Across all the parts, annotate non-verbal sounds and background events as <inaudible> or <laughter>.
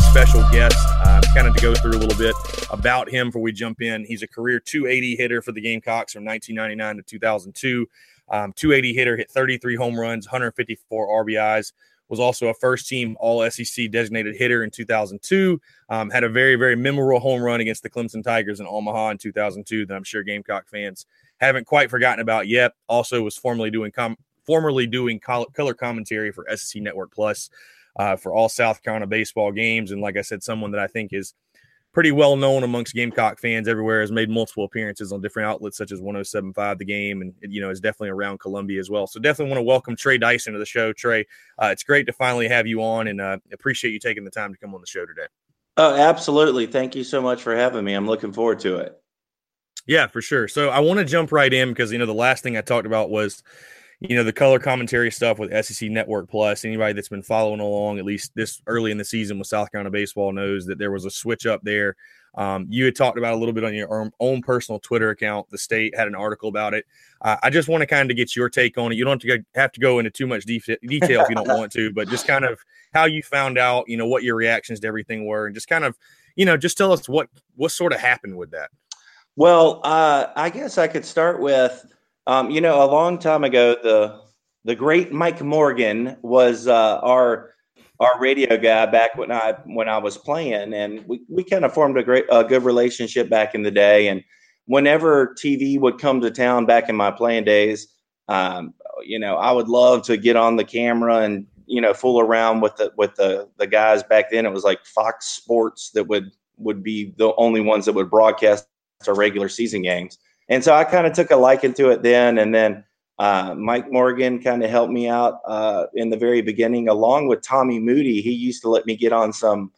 Special guest. Uh, kind of to go through a little bit about him before we jump in. He's a career 280 hitter for the Gamecocks from 1999 to 2002. Um, 280 hitter, hit 33 home runs, 154 RBIs. Was also a first team All SEC designated hitter in 2002. Um, had a very, very memorable home run against the Clemson Tigers in Omaha in 2002 that I'm sure Gamecock fans haven't quite forgotten about yet. Also, was formerly doing com- formerly doing col- color commentary for SEC Network Plus uh, for all South Carolina baseball games. And like I said, someone that I think is pretty well known amongst Gamecock fans everywhere, has made multiple appearances on different outlets such as 1075 The Game, and you know is definitely around Columbia as well. So definitely want to welcome Trey Dyson to the show. Trey, uh, it's great to finally have you on, and uh, appreciate you taking the time to come on the show today. Oh, absolutely! Thank you so much for having me. I'm looking forward to it. Yeah, for sure. So I want to jump right in because you know the last thing I talked about was you know the color commentary stuff with SEC Network Plus. Anybody that's been following along, at least this early in the season with South Carolina baseball, knows that there was a switch up there. Um, you had talked about a little bit on your own personal Twitter account. The state had an article about it. Uh, I just want to kind of get your take on it. You don't have to, go, have to go into too much de- detail if you don't want to, but just kind of how you found out, you know, what your reactions to everything were, and just kind of, you know, just tell us what what sort of happened with that. Well, uh, I guess I could start with um, you know, a long time ago, the the great Mike Morgan was uh, our our radio guy back when I when I was playing, and we, we kind of formed a great a good relationship back in the day. And whenever TV would come to town back in my playing days, um, you know, I would love to get on the camera and you know fool around with the with the the guys back then. It was like Fox Sports that would would be the only ones that would broadcast our regular season games. And so I kind of took a liking to it then. And then uh, Mike Morgan kind of helped me out uh, in the very beginning, along with Tommy Moody. He used to let me get on some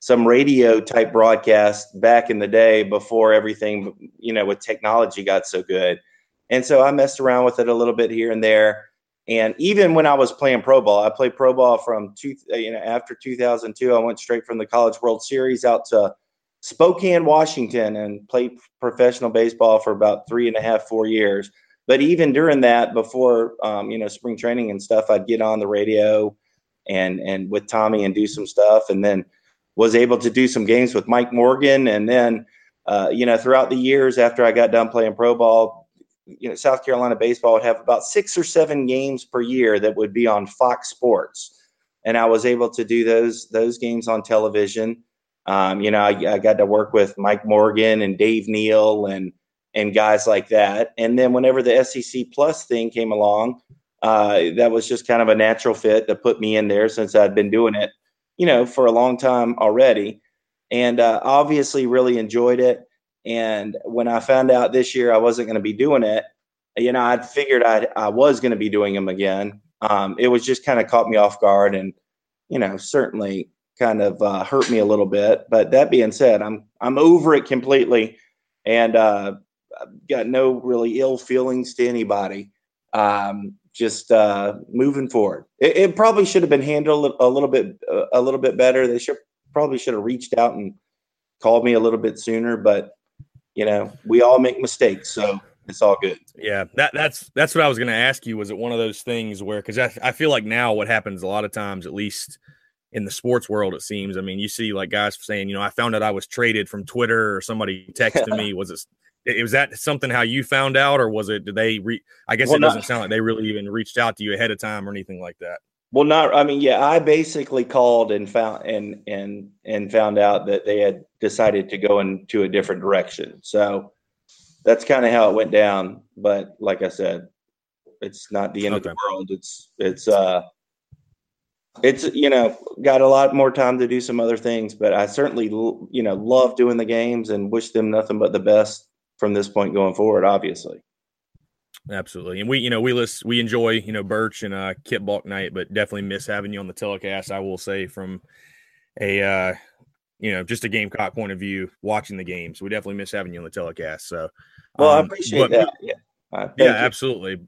some radio type broadcast back in the day before everything, you know, with technology got so good. And so I messed around with it a little bit here and there. And even when I was playing pro ball, I played pro ball from two, you know, after 2002. I went straight from the College World Series out to Spokane, Washington, and played professional baseball for about three and a half, four years. But even during that, before um, you know spring training and stuff, I'd get on the radio and and with Tommy and do some stuff, and then was able to do some games with Mike Morgan, and then uh, you know throughout the years after I got done playing pro ball, you know South Carolina baseball would have about six or seven games per year that would be on Fox Sports, and I was able to do those those games on television um, you know, I, I, got to work with Mike Morgan and Dave Neal and and guys like that. And then whenever the SEC Plus thing came along, uh, that was just kind of a natural fit to put me in there since I'd been doing it, you know, for a long time already. And uh, obviously, really enjoyed it. And when I found out this year I wasn't going to be doing it, you know, I'd figured I I was going to be doing them again. Um, it was just kind of caught me off guard, and you know, certainly kind of uh, hurt me a little bit. But that being said, I'm I'm over it completely, and uh, I've got no really ill feelings to anybody. Um, just uh, moving forward. It, it, probably should have been handled a little bit a little bit better. They should probably should have reached out and called me a little bit sooner, but you know, we all make mistakes, so it's all good. Yeah, that that's that's what I was going to ask you. Was it one of those things where because I, I feel like now what happens a lot of times, at least in the sports world, it seems. I mean, you see like guys saying, you know, I found out I was traded from Twitter or somebody texted me. <laughs> Was it was that something how you found out, or was it? Did they? Re- I guess well, it doesn't not, sound like they really even reached out to you ahead of time or anything like that. Well, not. I mean, yeah, I basically called and found and and and found out that they had decided to go into a different direction. So that's kind of how it went down. But like I said, it's not the end okay. of the world. It's it's uh it's you know got a lot more time to do some other things but i certainly you know love doing the games and wish them nothing but the best from this point going forward, obviously. Absolutely. And we, you know, we list, we enjoy, you know, Birch and uh Kit night, but definitely miss having you on the telecast. I will say from a uh you know, just a Gamecock point of view, watching the games. We definitely miss having you on the telecast. So well, um, I appreciate that. Yeah. Yeah, absolutely.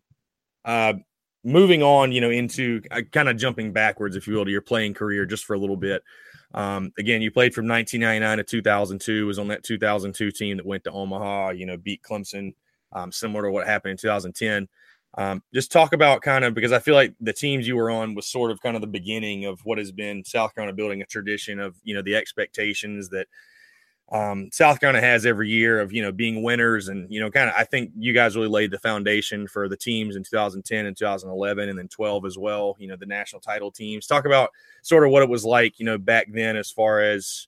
Uh moving on, you know, into uh, kind of jumping backwards, if you will, to your playing career just for a little bit. Um, again, you played from 1999 to 2002. Was on that 2002 team that went to Omaha. You know, beat Clemson, um, similar to what happened in 2010. Um, just talk about kind of because I feel like the teams you were on was sort of kind of the beginning of what has been South Carolina building a tradition of you know the expectations that um, South Carolina has every year of you know being winners and you know kind of I think you guys really laid the foundation for the teams in 2010 and 2011 and then 12 as well. You know the national title teams. Talk about sort of what it was like you know back then as far as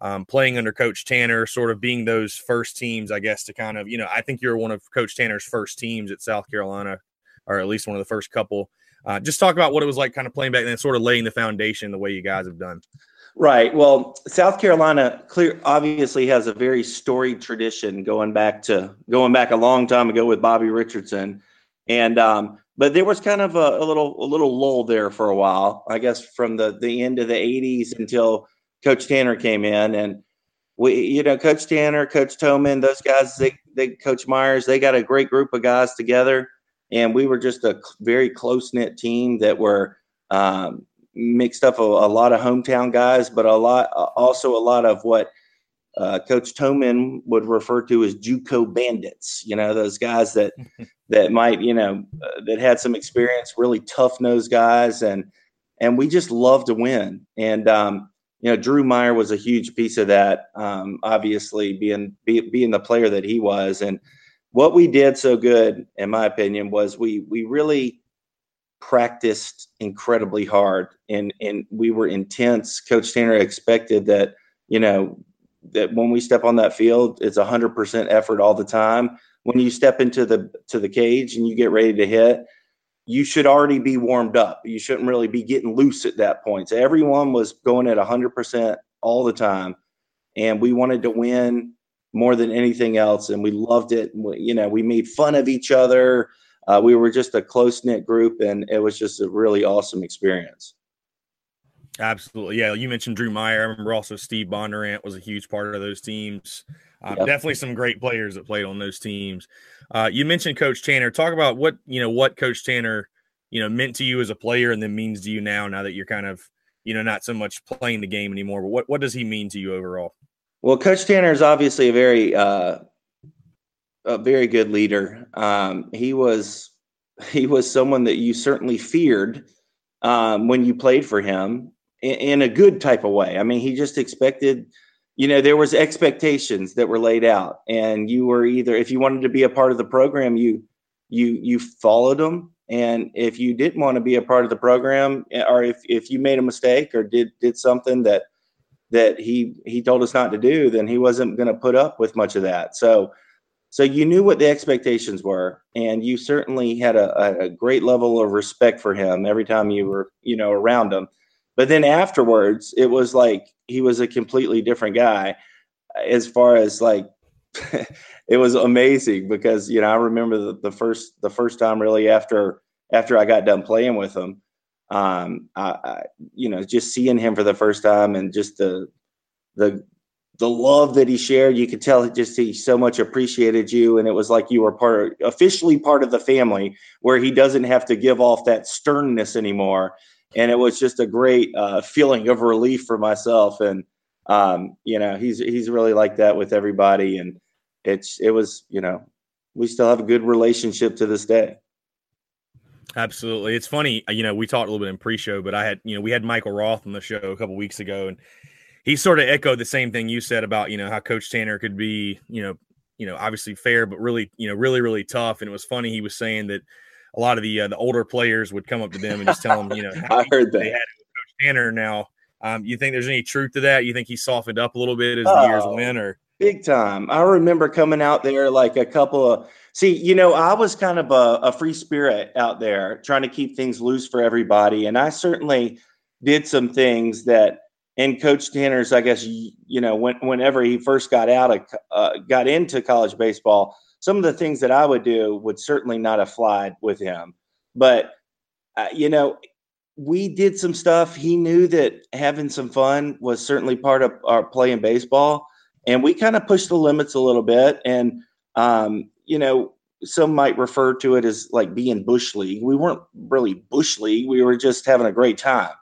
um, playing under Coach Tanner, sort of being those first teams, I guess, to kind of you know I think you're one of Coach Tanner's first teams at South Carolina, or at least one of the first couple. Uh, just talk about what it was like kind of playing back then, sort of laying the foundation the way you guys have done. Right. Well, South Carolina clear obviously has a very storied tradition going back to going back a long time ago with Bobby Richardson, and um, but there was kind of a, a, little a little lull there for a while. I guess from the the end of the '80s until Coach Tanner came in, and we you know Coach Tanner, Coach Toman, those guys, they, they Coach Myers, they got a great group of guys together, and we were just a very close knit team that were. Um, mixed up a, a, lot of hometown guys, but a lot also a lot of what uh, Coach Toman would refer to as JUCO bandits. You know, those guys that <laughs> that might you know uh, that had some experience, really tough nosed guys, and and we just love to win. And um, you know, Drew Meyer was a huge piece of that. Um, obviously, being be, being the player that he was, and what we did so good, in my opinion, was we we really practiced incredibly hard. And and we were intense. Coach tanner expected that you know that when we step on that field it's 100% effort all the time. When you step into the to the cage and you get ready to hit you should already be warmed up. You shouldn't really be getting loose at that point. So everyone was going at 100% all the time. And we wanted to win more than anything else. And we loved it. You know we made fun of each other uh, we were just a close knit group, and it was just a really awesome experience. Absolutely, yeah. You mentioned Drew Meyer. I remember also Steve Bondurant was a huge part of those teams. Uh, yep. Definitely some great players that played on those teams. Uh, you mentioned Coach Tanner. Talk about what you know what Coach Tanner you know meant to you as a player, and then means to you now. Now that you're kind of you know not so much playing the game anymore, but what what does he mean to you overall? Well, Coach Tanner is obviously a very uh, a very good leader. Um, he was he was someone that you certainly feared um, when you played for him in, in, a good type of way. I mean, he just expected, you know, there was expectations that were laid out, and you were either if you wanted to be a part of the program, you you you followed them, and if you didn't want to be a part of the program, or if if you made a mistake or did did something that that he he told us not to do, then he wasn't going to put up with much of that. So so you knew what the expectations were, and you certainly had a, a great level of respect for him every time you were, you know, around him. But then afterwards, it was like he was a completely different guy. As far as like, <laughs> it was amazing because you know I remember the, the first the first time really after after I got done playing with him, um, I, I, you know, just seeing him for the first time and just the the the love that he shared. You could tell he just he so much appreciated you, and it was like you were part of, officially part of the family, where he doesn't have to give off that sternness anymore. And it was just a great uh, feeling of relief for myself. And um, you know, he's he's really like that with everybody, and it's it was you know, we still have a good relationship to this day. Absolutely. It's funny, you know, we talked a little bit in pre-show, but I had, you know, we had Michael Roth on the show a couple weeks ago and he sort of echoed the same thing you said about, you know, how coach Tanner could be, you know, you know, obviously fair but really, you know, really really tough and it was funny he was saying that a lot of the uh, the older players would come up to them and just tell them, you know, <laughs> I heard that. They had coach Tanner now. Um, you think there's any truth to that? You think he softened up a little bit as the years oh, went or big time. I remember coming out there like a couple of See, you know, I was kind of a, a, free spirit out there trying to keep things loose for everybody. And I certainly did some things that in Coach Tanner's, I guess, you know, when, whenever he first got out of, uh, got into college baseball, some of the things that I would do would certainly not have flied with him. But, uh, you know, we did some stuff. He knew that having some fun was certainly part of our playing baseball. And we kind of pushed the limits a little bit. And, um, you know, some might refer to it as like being bush league. We weren't really bush league. We were just having a great time.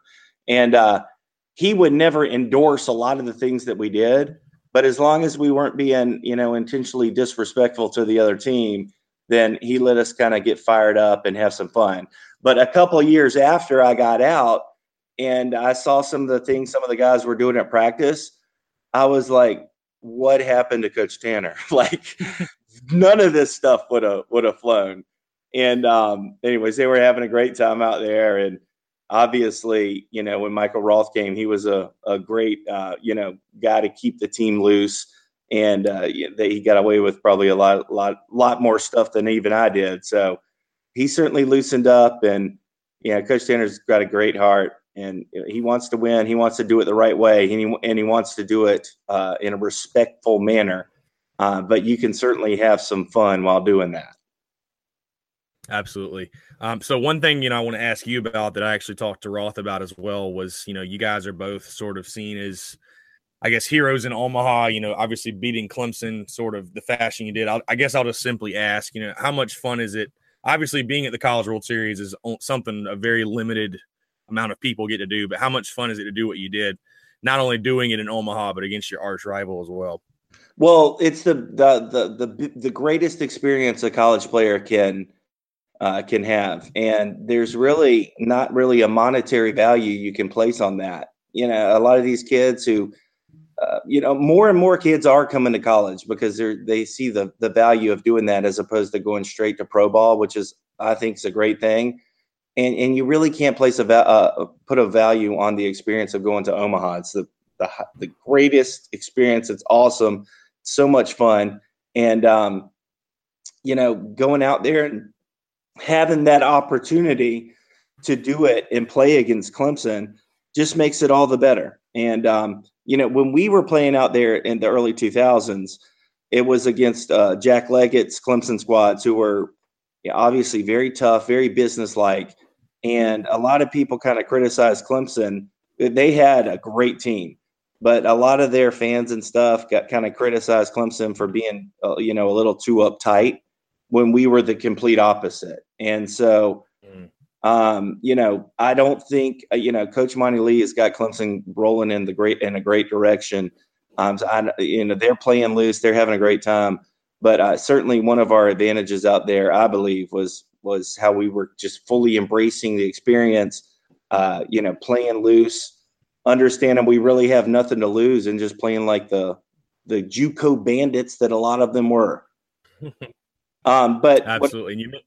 And uh, he would never endorse a lot of the things that we did. But as long as we weren't being, you know, intentionally disrespectful to the other team, then he let us kind of get fired up and have some fun. But a couple of years after I got out and I saw some of the things some of the guys were doing at practice, I was like, what happened to Coach Tanner? <laughs> like none of this stuff would have would have flown. And um, anyways, they were having a great time out there. And obviously, you know, when Michael Roth came, he was a, a great, uh, you know, guy to keep the team loose. And uh, they, he got away with probably a lot, lot, lot more stuff than even I did. So he certainly loosened up. And you know, Coach Tanner's got a great heart, and he wants to win. He wants to do it the right way, and he and he wants to do it uh, in a respectful manner. Uh, but you can certainly have some fun while doing that. Absolutely. Um, so one thing you know I want to ask you about that I actually talked to Roth about as well was you know you guys are both sort of seen as I guess heroes in Omaha. You know, obviously beating Clemson, sort of the fashion you did. I'll, I guess I'll just simply ask, you know, how much fun is it? Obviously, being at the College World Series is something a very limited amount of people get to do. But how much fun is it to do what you did? Not only doing it in Omaha, but against your arch rival as well. Well, it's the the the the, the greatest experience a college player can uh, can have, and there's really not really a monetary value you can place on that. You know, a lot of these kids who, uh, you know, more and more kids are coming to college because they're they see the the value of doing that as opposed to going straight to pro ball, which is I think is a great thing. And and you really can't place a va- uh, put a value on the experience of going to Omaha. It's the the, the greatest experience. It's awesome so much fun. And, um, you know, going out there and having that opportunity to do it and play against Clemson just makes it all the better. And, um, you know, when we were playing out there in the early 2000s, it was against uh, Jack Leggett's Clemson squads who were obviously very tough, very businesslike. And a lot of people kind of criticized Clemson. They had a great team but a lot of their fans and stuff got kind of criticized Clemson for being, uh, you know, a little too uptight when we were the complete opposite. And so, mm. um, you know, I don't think, uh, you know, Coach Monte Lee has got Clemson rolling in the great in a great direction. Um, so I, you know, they're playing loose, they're having a great time. But uh, certainly, one of our advantages out there, I believe, was was how we were just fully embracing the experience. Uh, you know, playing loose understanding we really have nothing to lose and just playing like the the JUCO bandits that a lot of them were. <laughs> um, but absolutely, what,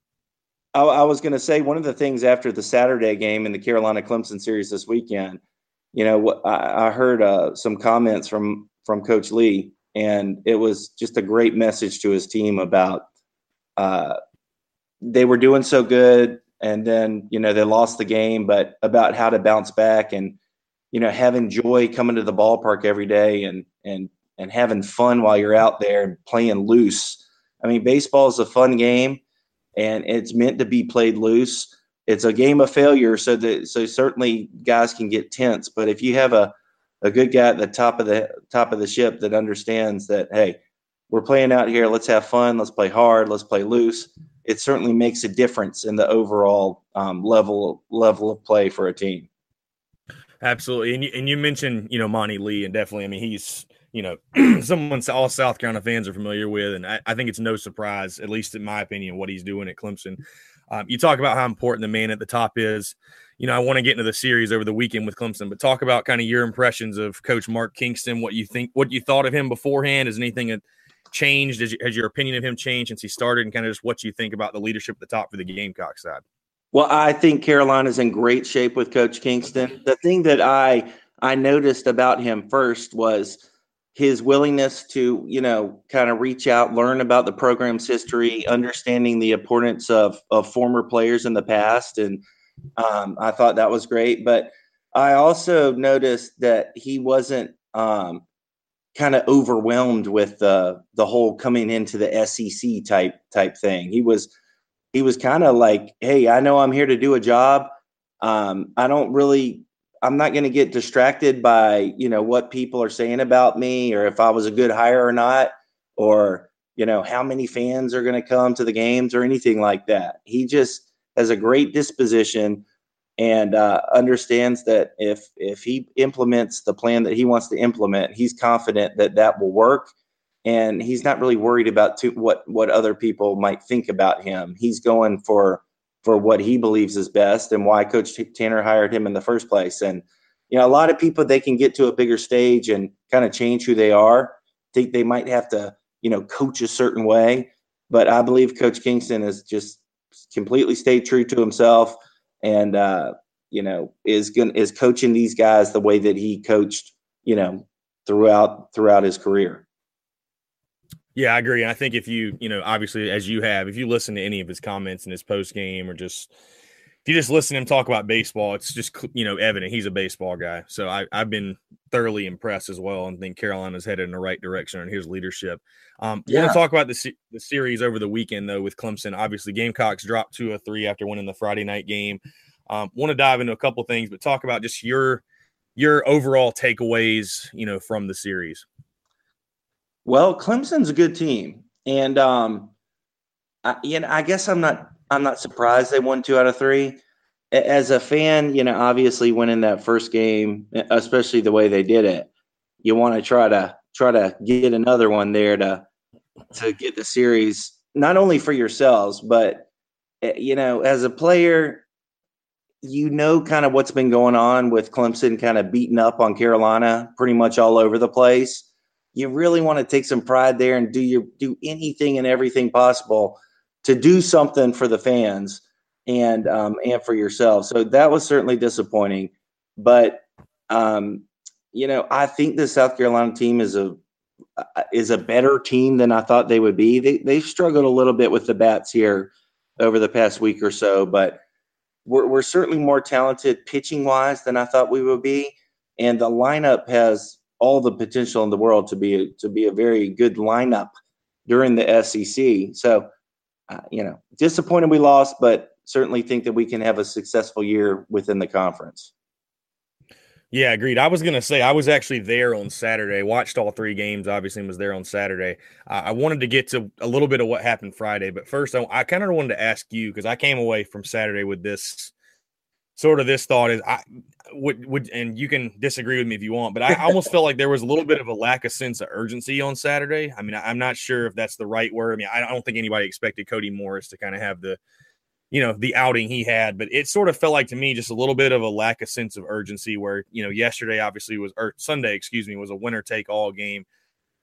I, I, was going to say one of the things after the Saturday game in the Carolina Clemson series this weekend. You know, I, I heard uh, some comments from from Coach Lee, and it was just a great message to his team about uh, they were doing so good, and then you know they lost the game, but about how to bounce back and you know, having joy coming to the ballpark every day and and and having fun while you're out there and playing loose. I mean, baseball is a fun game, and it's meant to be played loose. It's a game of failure, so that so certainly guys can get tense. But if you have a a good guy at the top of the top of the ship that understands that hey, we're playing out here. Let's have fun. Let's play hard. Let's play loose. It certainly makes a difference in the overall um, level level of play for a team. Absolutely, and you, and you mentioned you know Monte Lee, and definitely, I mean he's you know <clears throat> someone all South Carolina fans are familiar with, and I, I, think it's no surprise, at least in my opinion, what he's doing at Clemson. Um, you talk about how important the man at the top is. You know, I want to get into the series over the weekend with Clemson, but talk about kind of your impressions of Coach Mark Kingston. What you think, what you thought of him beforehand. Has anything changed? Has, has your opinion of him changed since he started, and kind of just what you think about the leadership at the top for the Gamecock side? Well, I think Carolina's in great shape with Coach Kingston. The thing that I I noticed about him first was his willingness to, you know, kind of reach out, learn about the program's history, understanding the importance of of former players in the past, and um, I thought that was great. But I also noticed that he wasn't um, kind of overwhelmed with the the whole coming into the SEC type type thing. He was he was kind of like, "Hey, I know I'm here to do a job. Um, I don't really, I'm not going to get distracted by you know what people are saying about me, or if I was a good hire or not, or you know how many fans are going to come to the games or anything like that. He just has a great disposition." and uh, understands that if if he implements the plan that he wants to implement, he's confident that that will work and he's not really worried about too, what what other people might think about him. He's going for for what he believes is best and why Coach Tanner hired him in the first place. And you know, a lot of people they can get to a bigger stage and kind of change who they are. Think they might have to you know coach a certain way, but I believe Coach Kingston has just completely stayed true to himself and uh, you know is going is coaching these guys the way that he coached you know throughout throughout his career. Yeah, I agree. And I think if you, you know, obviously as you have, if you listen to any of his comments in his post game or just if you just listen to him talk about baseball, it's just you know evident he's a baseball guy. So I, have been thoroughly impressed as well, and think Carolina's headed in the right direction in his leadership. Um, yeah. Want to talk about the the series over the weekend though with Clemson? Obviously, Gamecocks dropped two or three after winning the Friday night game. Um, want to dive into a couple things, but talk about just your your overall takeaways, you know, from the series. Well, Clemson's a good team, and um, I, you know, I guess I'm not I'm not surprised they won two out of three. As a fan, you know, obviously winning that first game, especially the way they did it, you want to try to try to get another one there to to get the series not only for yourselves, but you know, as a player, you know kind of what's been going on with Clemson kind of beating up on Carolina pretty much all over the place you really want to take some pride there and do your do anything and everything possible to do something for the fans and um, and for yourself. So that was certainly disappointing, but um, you know I think the South Carolina team is a is a better team than I thought they would be. They they've struggled a little bit with the bats here over the past week or so, but we're we're certainly more talented pitching wise than I thought we would be, and the lineup has all the potential in the world to be a, to be a very good lineup during the SEC. So, uh, you know, disappointed we lost, but certainly think that we can have a successful year within the conference. Yeah, agreed. I was going to say I was actually there on Saturday. Watched all three games. Obviously, was there on Saturday. Uh, I wanted to get to a little bit of what happened Friday, but first, I, I kind of wanted to ask you because I came away from Saturday with this sort of this thought is I would would and you can disagree with me if you want, but I almost felt like there was a little bit of a lack of sense of urgency on Saturday. I mean, I'm not sure if that's the right word. I mean, I don't think anybody expected Cody Morris to kind of have the you know the outing he had, but it sort of felt like to me just a little bit of a lack of sense of urgency. Where you know yesterday obviously was or Sunday, excuse me, was a winner take all game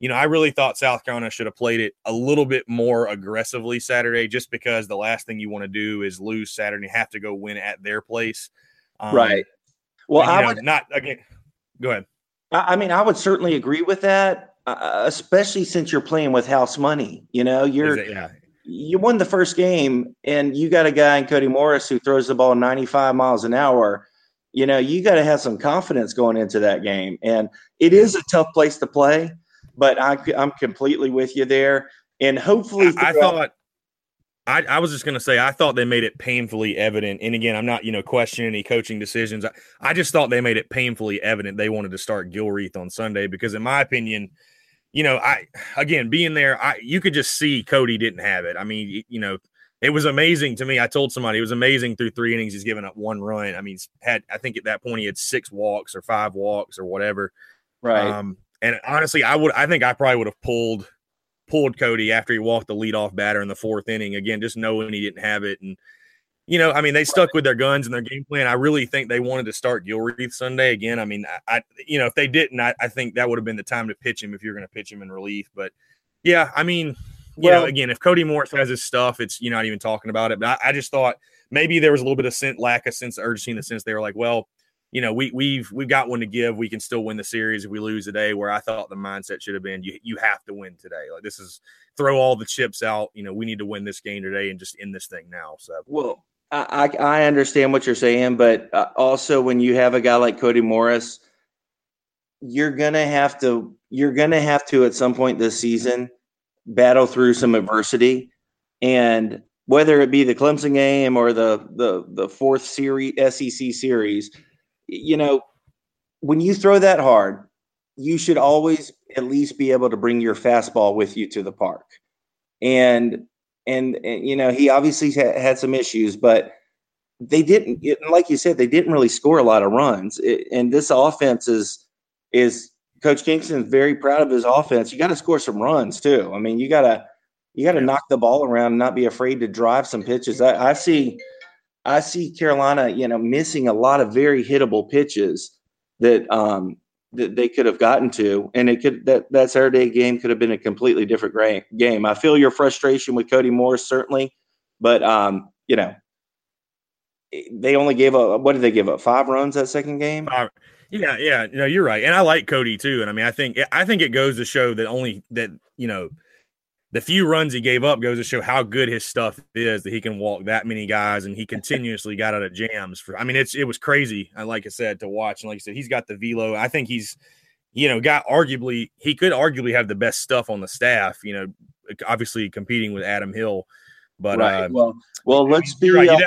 you know, I really thought South Carolina should have played it a little bit more aggressively Saturday, just because the last thing you want to do is lose Saturday and have to go win at their place. Um, right. Well, I know, would not again. Go ahead. I mean, I would certainly agree with that, uh, especially since you're playing with house money. You know, you're it, yeah. You won the first game, and you got a guy in Cody Morris who throws the ball 95 miles an hour. You know, you got to have some confidence going into that game, and it is a tough place to play but I, I'm completely with you there. And hopefully, I, I thought I, I was just going to say, I thought they made it painfully evident. And again, I'm not, you know, questioning any coaching decisions. I, I just thought they made it painfully evident they wanted to start Gilreath on Sunday because, in my opinion, you know, I again being there, I you could just see Cody didn't have it. I mean, you know, it was amazing to me. I told somebody it was amazing through three innings. He's given up one run. I mean, had I think at that point he had six walks or five walks or whatever. Right. Um, and honestly, I would I think I probably would have pulled pulled Cody after he walked the leadoff batter in the fourth inning. Again, just knowing he didn't have it. And, you know, I mean, they stuck with their guns and their game plan. I really think they wanted to start Gilreath Sunday again. I mean, I, I you know, if they didn't, I, I, think that would have been the time to pitch him if you're going to pitch him in relief. But yeah, I mean, you well, know, again, if Cody Morris has his stuff, it's you're not even talking about it. But I, I just thought maybe there was a little bit of sense, lack of sense of urgency in the sense they were like, well, you know, we we've we've got one to give. We can still win the series if we lose today. Where I thought the mindset should have been, you you have to win today. Like this is throw all the chips out. You know, we need to win this game today and just end this thing now. So well, I I understand what you're saying, but uh, also when you have a guy like Cody Morris, you're gonna have to you're gonna have to at some point this season battle through some adversity, and whether it be the Clemson game or the the the fourth series SEC series you know, when you throw that hard, you should always at least be able to bring your fastball with you to the park. And and, and you know, he obviously ha- had some issues, but they didn't. Like you said, they didn't really score a lot of runs. It, and this offense is is Coach Kingston's very proud of his offense. You got to score some runs too. I mean, you gotta you got to knock the ball around and not be afraid to drive some pitches. I, I see I see Carolina, you know, missing a lot of very hittable pitches that um, that they could have gotten to, and it could that that Saturday game could have been a completely different game. I feel your frustration with Cody Morris certainly, but um, you know, they only gave up. What did they give up? Five runs that second game. Five. Yeah, yeah, no, you're right, and I like Cody too. And I mean, I think I think it goes to show that only that you know the few runs he gave up goes to show how good his stuff is that he can walk that many guys and he continuously got out of jams for I mean it's it was crazy. Uh, like I said to watch and like I said he's got the velo. I think he's you know got arguably he could arguably have the best stuff on the staff you know obviously competing with Adam Hill but right. uh, well well let's be right, um,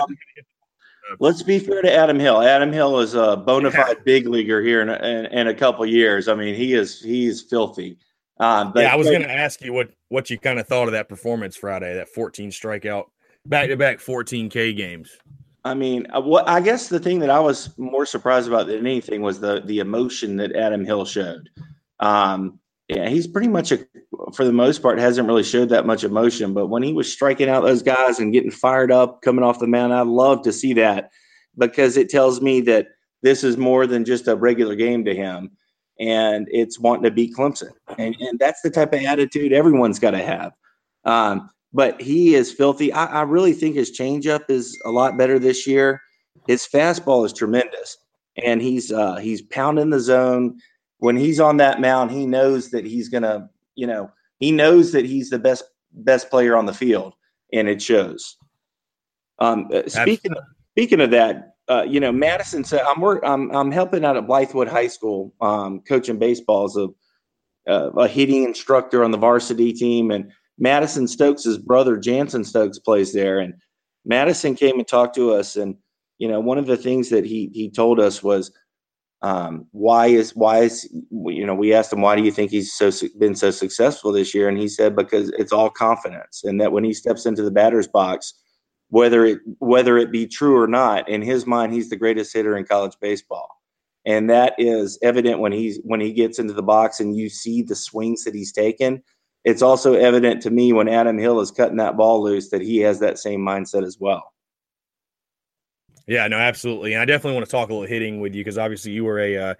let's be fair to Adam Hill. Adam Hill is a bona fide yeah. big leaguer here in, in, in a couple years. I mean he is he's filthy um, but, yeah, I was going to ask you what what you kind of thought of that performance Friday, that 14 strikeout, back to back 14K games. I mean, uh, what I guess the thing that I was more surprised about than anything was the the emotion that Adam Hill showed. Um, yeah, he's pretty much a, for the most part, hasn't really showed that much emotion. But when he was striking out those guys and getting fired up, coming off the mound, I love to see that because it tells me that this is more than just a regular game to him and it's wanting to beat Clemson. And, and that's the type of attitude everyone's got to have. Um, but he is filthy. I, I, really think his changeup is a lot better this year. His fastball is tremendous, and he's uh, he's pounding the zone. When he's on that mound, he knows that he's gonna, you know, he knows that he's the best best player on the field, and it shows. Um, uh, speaking of, speaking of that, uh, you know, Madison said, I'm work, I'm I'm helping out at Blythewood High School, um, coaching baseball as a uh, a hitting instructor on the varsity team, and Madison Stokes' brother Jansen Stokes plays there, and Madison came and talked to us, and you know, one of the things that he he told us was, um, why is why is you know, we asked him why do you think he's so been so successful this year, and he said because it's all confidence, and that when he steps into the batter's box whether it whether it be true or not in his mind he's the greatest hitter in college baseball. And that is evident when he's when he gets into the box and you see the swings that he's taken. It's also evident to me when adam hill is cutting that ball loose that he has that same mindset as well. Yeah no absolutely. And i definitely want to talk a little hitting with you because obviously you were a uh,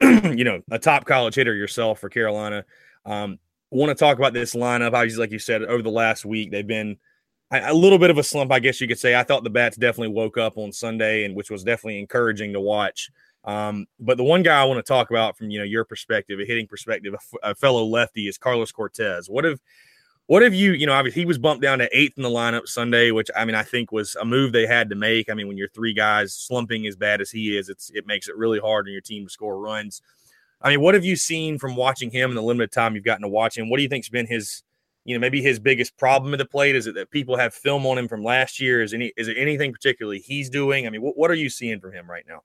<clears throat> you know a top college hitter yourself for carolina. Um, want to talk about this lineup. Obviously like you said over the last week they've been a little bit of a slump, I guess you could say. I thought the bats definitely woke up on Sunday, and which was definitely encouraging to watch. Um, but the one guy I want to talk about from you know your perspective, a hitting perspective, a, a fellow lefty is Carlos Cortes. What have what have you, you know, obviously he was bumped down to eighth in the lineup Sunday, which I mean, I think was a move they had to make. I mean, when you're three guys slumping as bad as he is, it's it makes it really hard on your team to score runs. I mean, what have you seen from watching him in the limited time you've gotten to watch him? What do you think's been his you know, maybe his biggest problem at the plate? Is it that people have film on him from last year? Is any is it anything particularly he's doing? I mean, what, what are you seeing from him right now?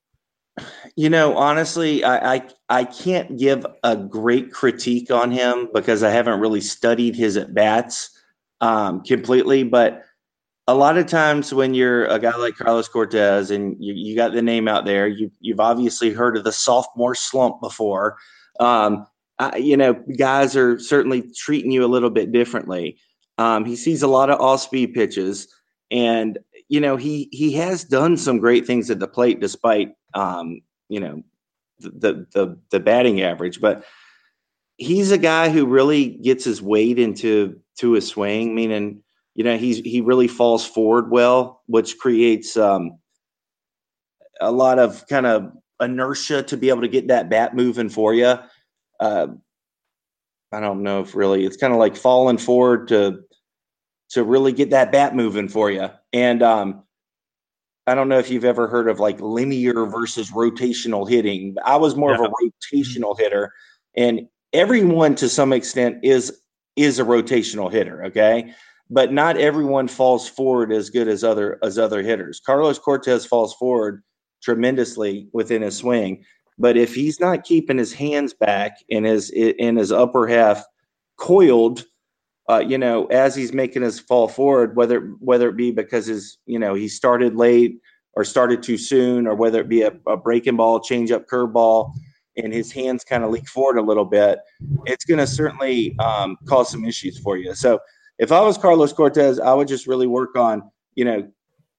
You know, honestly, I, I I can't give a great critique on him because I haven't really studied his at bats um, completely. But a lot of times when you're a guy like Carlos Cortes and you, you got the name out there, you, you've obviously heard of the sophomore slump before. Um, You know, guys are certainly treating you a little bit differently. Um, he sees a lot of off speed pitches, and you know he he has done some great things at the plate despite um, you know the the the batting average, but he's a guy who really gets his weight into to his swing, meaning you know he's he really falls forward well, which creates um, a lot of kind of inertia to be able to get that bat moving for you. Uh, I don't know if really it's kind of like falling forward to to really get that bat moving for you. And um, I don't know if you've ever heard of like linear versus rotational hitting. I was more yeah. of a rotational hitter, and everyone to some extent is is a rotational hitter. Okay, but not everyone falls forward as good as other as other hitters. Carlos Cortes falls forward tremendously within his swing, but if he's not keeping his hands back and his in his upper half coiled uh, you know, as he's making his fall forward, whether whether it be because his, you know, he started late or started too soon, or whether it be a, a breaking ball, change up curveball, and his hands kind of leak forward a little bit, it's going to certainly um, cause some issues for you. So if I was Carlos Cortes, I would just really work on, you know,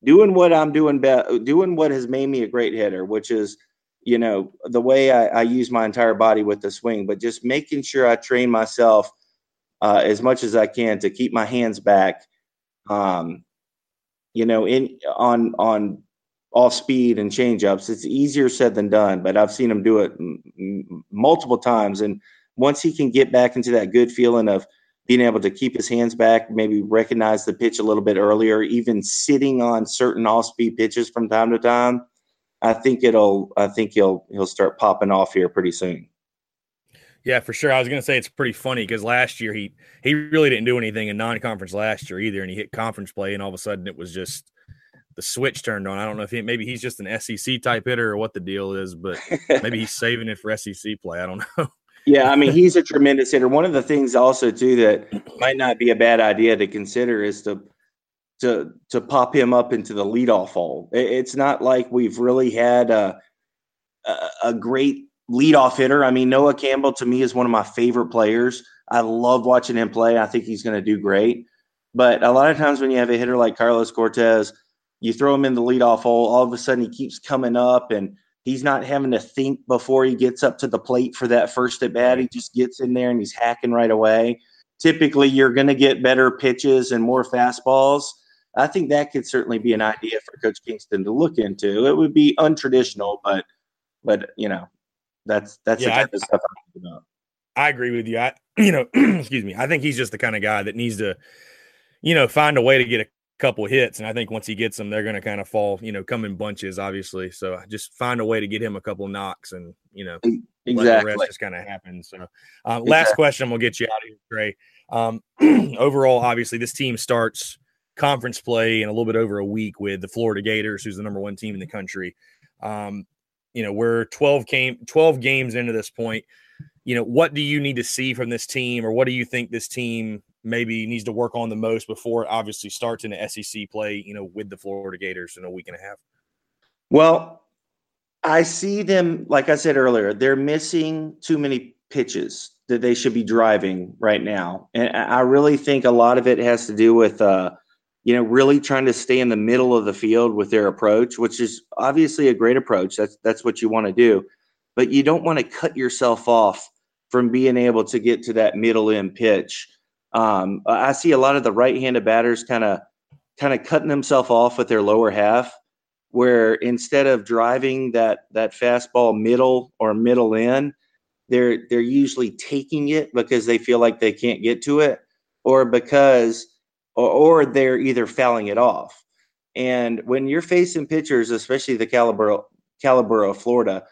doing what I'm doing, be- doing what has made me a great hitter, which is, you know, the way I, I use my entire body with the swing, but just making sure I train myself – uh, as much as I can to keep my hands back. Um, you know, in on on off speed and change ups, it's easier said than done. But I've seen him do it m- multiple times, and once he can get back into that good feeling of being able to keep his hands back, maybe recognize the pitch a little bit earlier, even sitting on certain off speed pitches from time to time, I think it'll I think he'll he'll start popping off here pretty soon. Yeah, for sure. I was going to say it's pretty funny because last year he he really didn't do anything in non-conference last year either, and he hit conference play, and all of a sudden it was just the switch turned on. I don't know if he maybe he's just an SEC type hitter or what the deal is, but <laughs> maybe he's saving it for SEC play. I don't know. <laughs> yeah, I mean he's a tremendous hitter. One of the things also too that might not be a bad idea to consider is to to to pop him up into the leadoff hole. It's not like we've really had a a great leadoff hitter. I mean, Noah Campbell to me is one of my favorite players. I love watching him play. I think he's going to do great. But a lot of times when you have a hitter like Carlos Cortes, you throw him in the leadoff hole, all of a sudden he keeps coming up and he's not having to think before he gets up to the plate for that first at bat. He just gets in there and he's hacking right away. Typically, you're going to get better pitches and more fastballs. I think that could certainly be an idea for Coach Kingston to look into. It would be untraditional, but but you know that's that's yeah, the type I, of stuff I'm thinking about. I agree with you. I <clears throat> you know, <clears throat> excuse me. I think he's just the kind of guy that needs to, you know, find a way to get a couple hits. And I think once he gets them, they're going to kind of fall, you know, come in bunches, obviously. So just find a way to get him a couple knocks and, you know, exactly. let the rest just kind of happen. So um, exactly. last question, we'll get you out of here, Trey. Um, <clears throat> overall, obviously, this team starts conference play in a little bit over a week with the Florida Gators, who's the number one team in the country. Um, you know we're 12 game 12 games into this point. You know what do you need to see from this team or what do you think this team maybe needs to work on the most before it obviously starts in the sec play you know with the florida gators in a week and a half? Well i see them like i said earlier they're missing too many pitches that they should be driving right now. And i really think a lot of it has to do with uh you know, really trying to stay in the middle of the field with their approach, which is obviously a great approach. That's that's what you want to do, but you don't want to cut yourself off from being able to get to that middle end pitch. Um, I see a lot of the right-handed batters kind of kind of cutting themselves off with their lower half, where instead of driving that that fastball middle or middle in, they're they're usually taking it because they feel like they can't get to it, or because or, or they're either fouling it off. And when you're facing pitchers, especially the caliber caliber of Florida,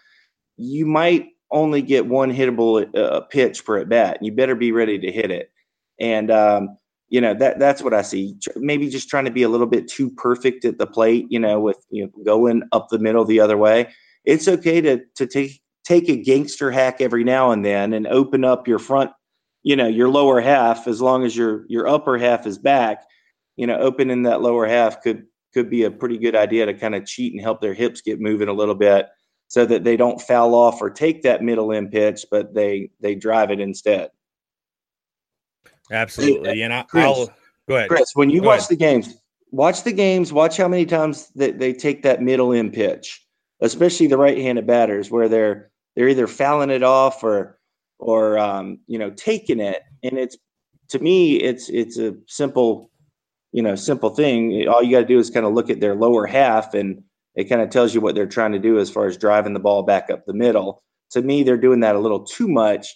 you might only get one hittable uh, pitch per at bat. You better be ready to hit it. And um, you know that that's what I see. Maybe just trying to be a little bit too perfect at the plate. You know, with you know going up the middle the other way. It's okay to to take take a gangster hack every now and then and open up your front, you know, your lower half as long as your your upper half is back. You know, opening that lower half could could be a pretty good idea to kind of cheat and help their hips get moving a little bit so that they don't foul off or take that middle end pitch, but they they drive it instead. Absolutely. And I, will go ahead. Chris, when you go watch ahead. the games, watch the games, watch how many times that they take that middle end pitch, especially the right handed batters where they're they're either fouling it off or or um, you know, taking it. And it's to me, it's it's a simple you know, simple thing. All you got to do is kind of look at their lower half, and it kind of tells you what they're trying to do as far as driving the ball back up the middle. To me, they're doing that a little too much,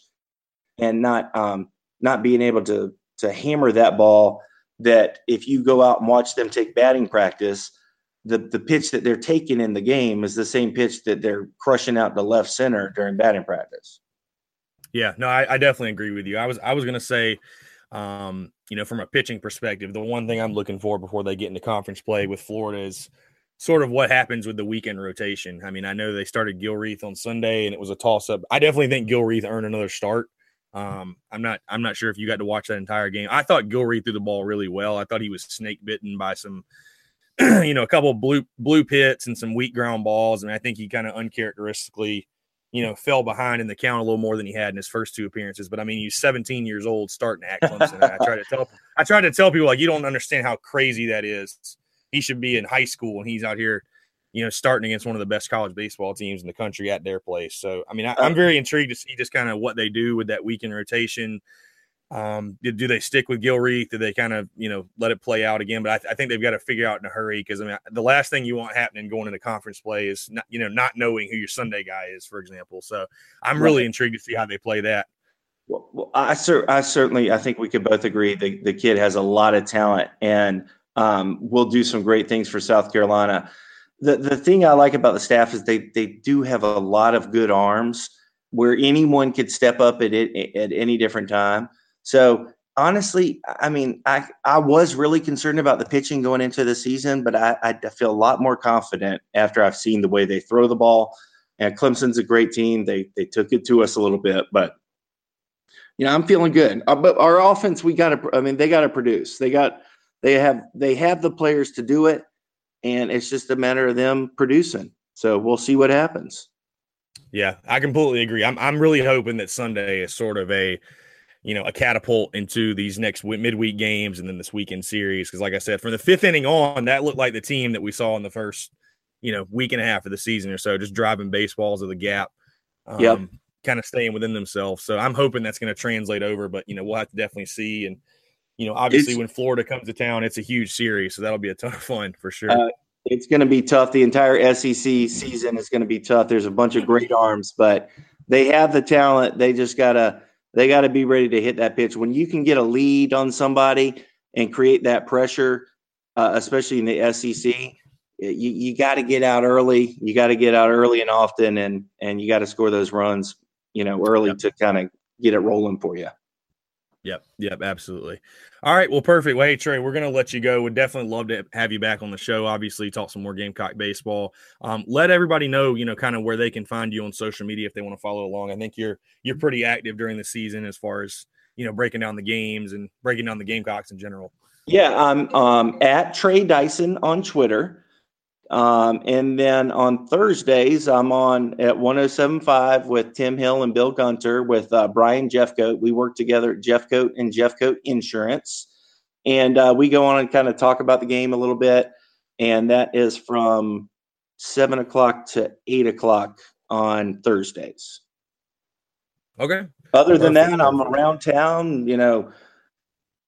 and not um, not being able to to hammer that ball. That if you go out and watch them take batting practice, the the pitch that they're taking in the game is the same pitch that they're crushing out the left center during batting practice. Yeah, no, I, I definitely agree with you. I was I was to say um, you know, from a pitching perspective, the one thing I'm looking for before they get into conference play with Florida is sort of what happens with the weekend rotation. I mean, I know they started Gilreath on Sunday and it was a toss up. I definitely think Gilreath earned another start. Um, I'm not I'm not sure if you got to watch that entire game. I thought Gilreath threw the ball really well. I thought he was snake bitten by some <clears throat> you know, a couple blue blue pits and some weak ground balls. And I think he kind of uncharacteristically you know, fell behind in the count a little more than he had in his first two appearances. But I mean, he's 17 years old starting at <laughs> Clemson. I try to tell I try to tell people like you don't understand how crazy that is. He should be in high school and he's out here, you know, starting against one of the best college baseball teams in the country at their place. So I mean, I, am uh, very intrigued to see just kind of what they do with that weekend rotation. Um, do, do, they stick with Gilreath? Do they kind of you know let it play out again? But I, th- I think they've got to figure out in a hurry because I mean the last thing you want happening going into conference play is not you know not knowing who your Sunday guy is, for example. So I'm really intrigued to see how they play that. Well, well I, cer- I certainly I think we could both agree the the kid has a lot of talent and um, will do some great things for South Carolina. The the thing I like about the staff is they they do have a lot of good arms where anyone could step up at it at any different time. So honestly, I mean, I I was really concerned about the pitching going into the season, but I, I feel a lot more confident after I've seen the way they throw the ball. And Clemson's a great team. They they took it to us a little bit, but you know, I'm feeling good. Uh, but our offense, we got to. I mean, they got to produce. They got they have they have the players to do it, and it's just a matter of them producing. So we'll see what happens. Yeah, I completely agree. I'm I'm really hoping that Sunday is sort of a you know, a catapult into these next midweek games and then this weekend series. Because, like I said, from the fifth inning on, that looked like the team that we saw in the first, you know, week and a half of the season or so, just driving baseballs of the gap. Um, yep. Kind of staying within themselves. So I'm hoping that's going to translate over, but, you know, we'll have to definitely see. And, you know, obviously it's, when Florida comes to town, it's a huge series. So that'll be a ton of fun for sure. Uh, it's going to be tough. The entire SEC season is going to be tough. There's a bunch of great arms, but they have the talent. They just got to they got to be ready to hit that pitch. When you can get a lead on somebody and create that pressure, uh, especially in the SEC, you, you got to get out early. You got to get out early and often, and and you got to score those runs, you know, early yep. to kind of get it rolling for you. Yep. Yep. Absolutely. All right. Well, perfect. Well, hey, Trey, we're going to let you go. Would definitely love to have you back on the show. Obviously, talk some more Gamecock baseball. Um, let everybody know, you know, kind of where they can find you on social media if they want to follow along. I think you're you're pretty active during the season as far as you know breaking down the games and breaking down the Gamecocks in general. Yeah, I'm um, at Trey Dyson on Twitter. Um, and then on Thursdays, I'm on at 1075 with Tim Hill and Bill Gunter with uh, Brian Jeffcoat. We work together at Jeffcoat and Jeffcoat Insurance. And uh, we go on and kind of talk about the game a little bit. And that is from seven o'clock to eight o'clock on Thursdays. Okay. Other than that, I'm around town, you know,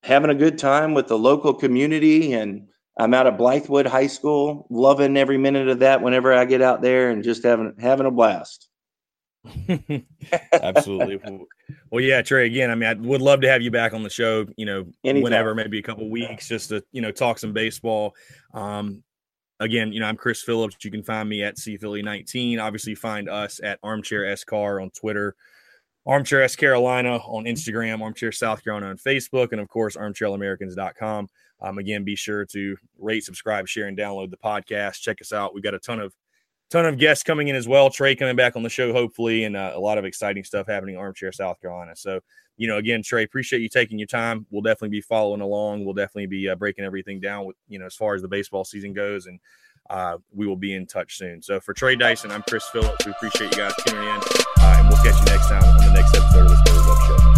having a good time with the local community and I'm out of Blythewood High School, loving every minute of that whenever I get out there and just having having a blast. <laughs> Absolutely. well, yeah, Trey. Again, I mean, I would love to have you back on the show. You know, Anytime. whenever, maybe a couple weeks, just to you know talk some baseball. Um, again, you know, I'm Chris Phillips. You can find me at C Philly 19. Obviously, find us at Armchair S Car on Twitter Armchair S Carolina on Instagram, Armchair South Carolina on Facebook, and of course, armchairamericans.com. Um, again, be sure to rate, subscribe, share, and download the podcast. Check us out. We've got a ton of ton of guests coming in as well. Trey coming back on the show, hopefully, and uh, a lot of exciting stuff happening Armchair South Carolina. So, you know, again, Trey, appreciate you taking your time. We'll definitely be following along. We'll definitely be uh, breaking everything down with, you know, as far as the baseball season goes. And uh, we will be in touch soon. So for Trey Dyson, I'm Chris Phillips. We appreciate you guys tuning in, uh, and we'll catch you next time on the next episode of the Spurs Up Show.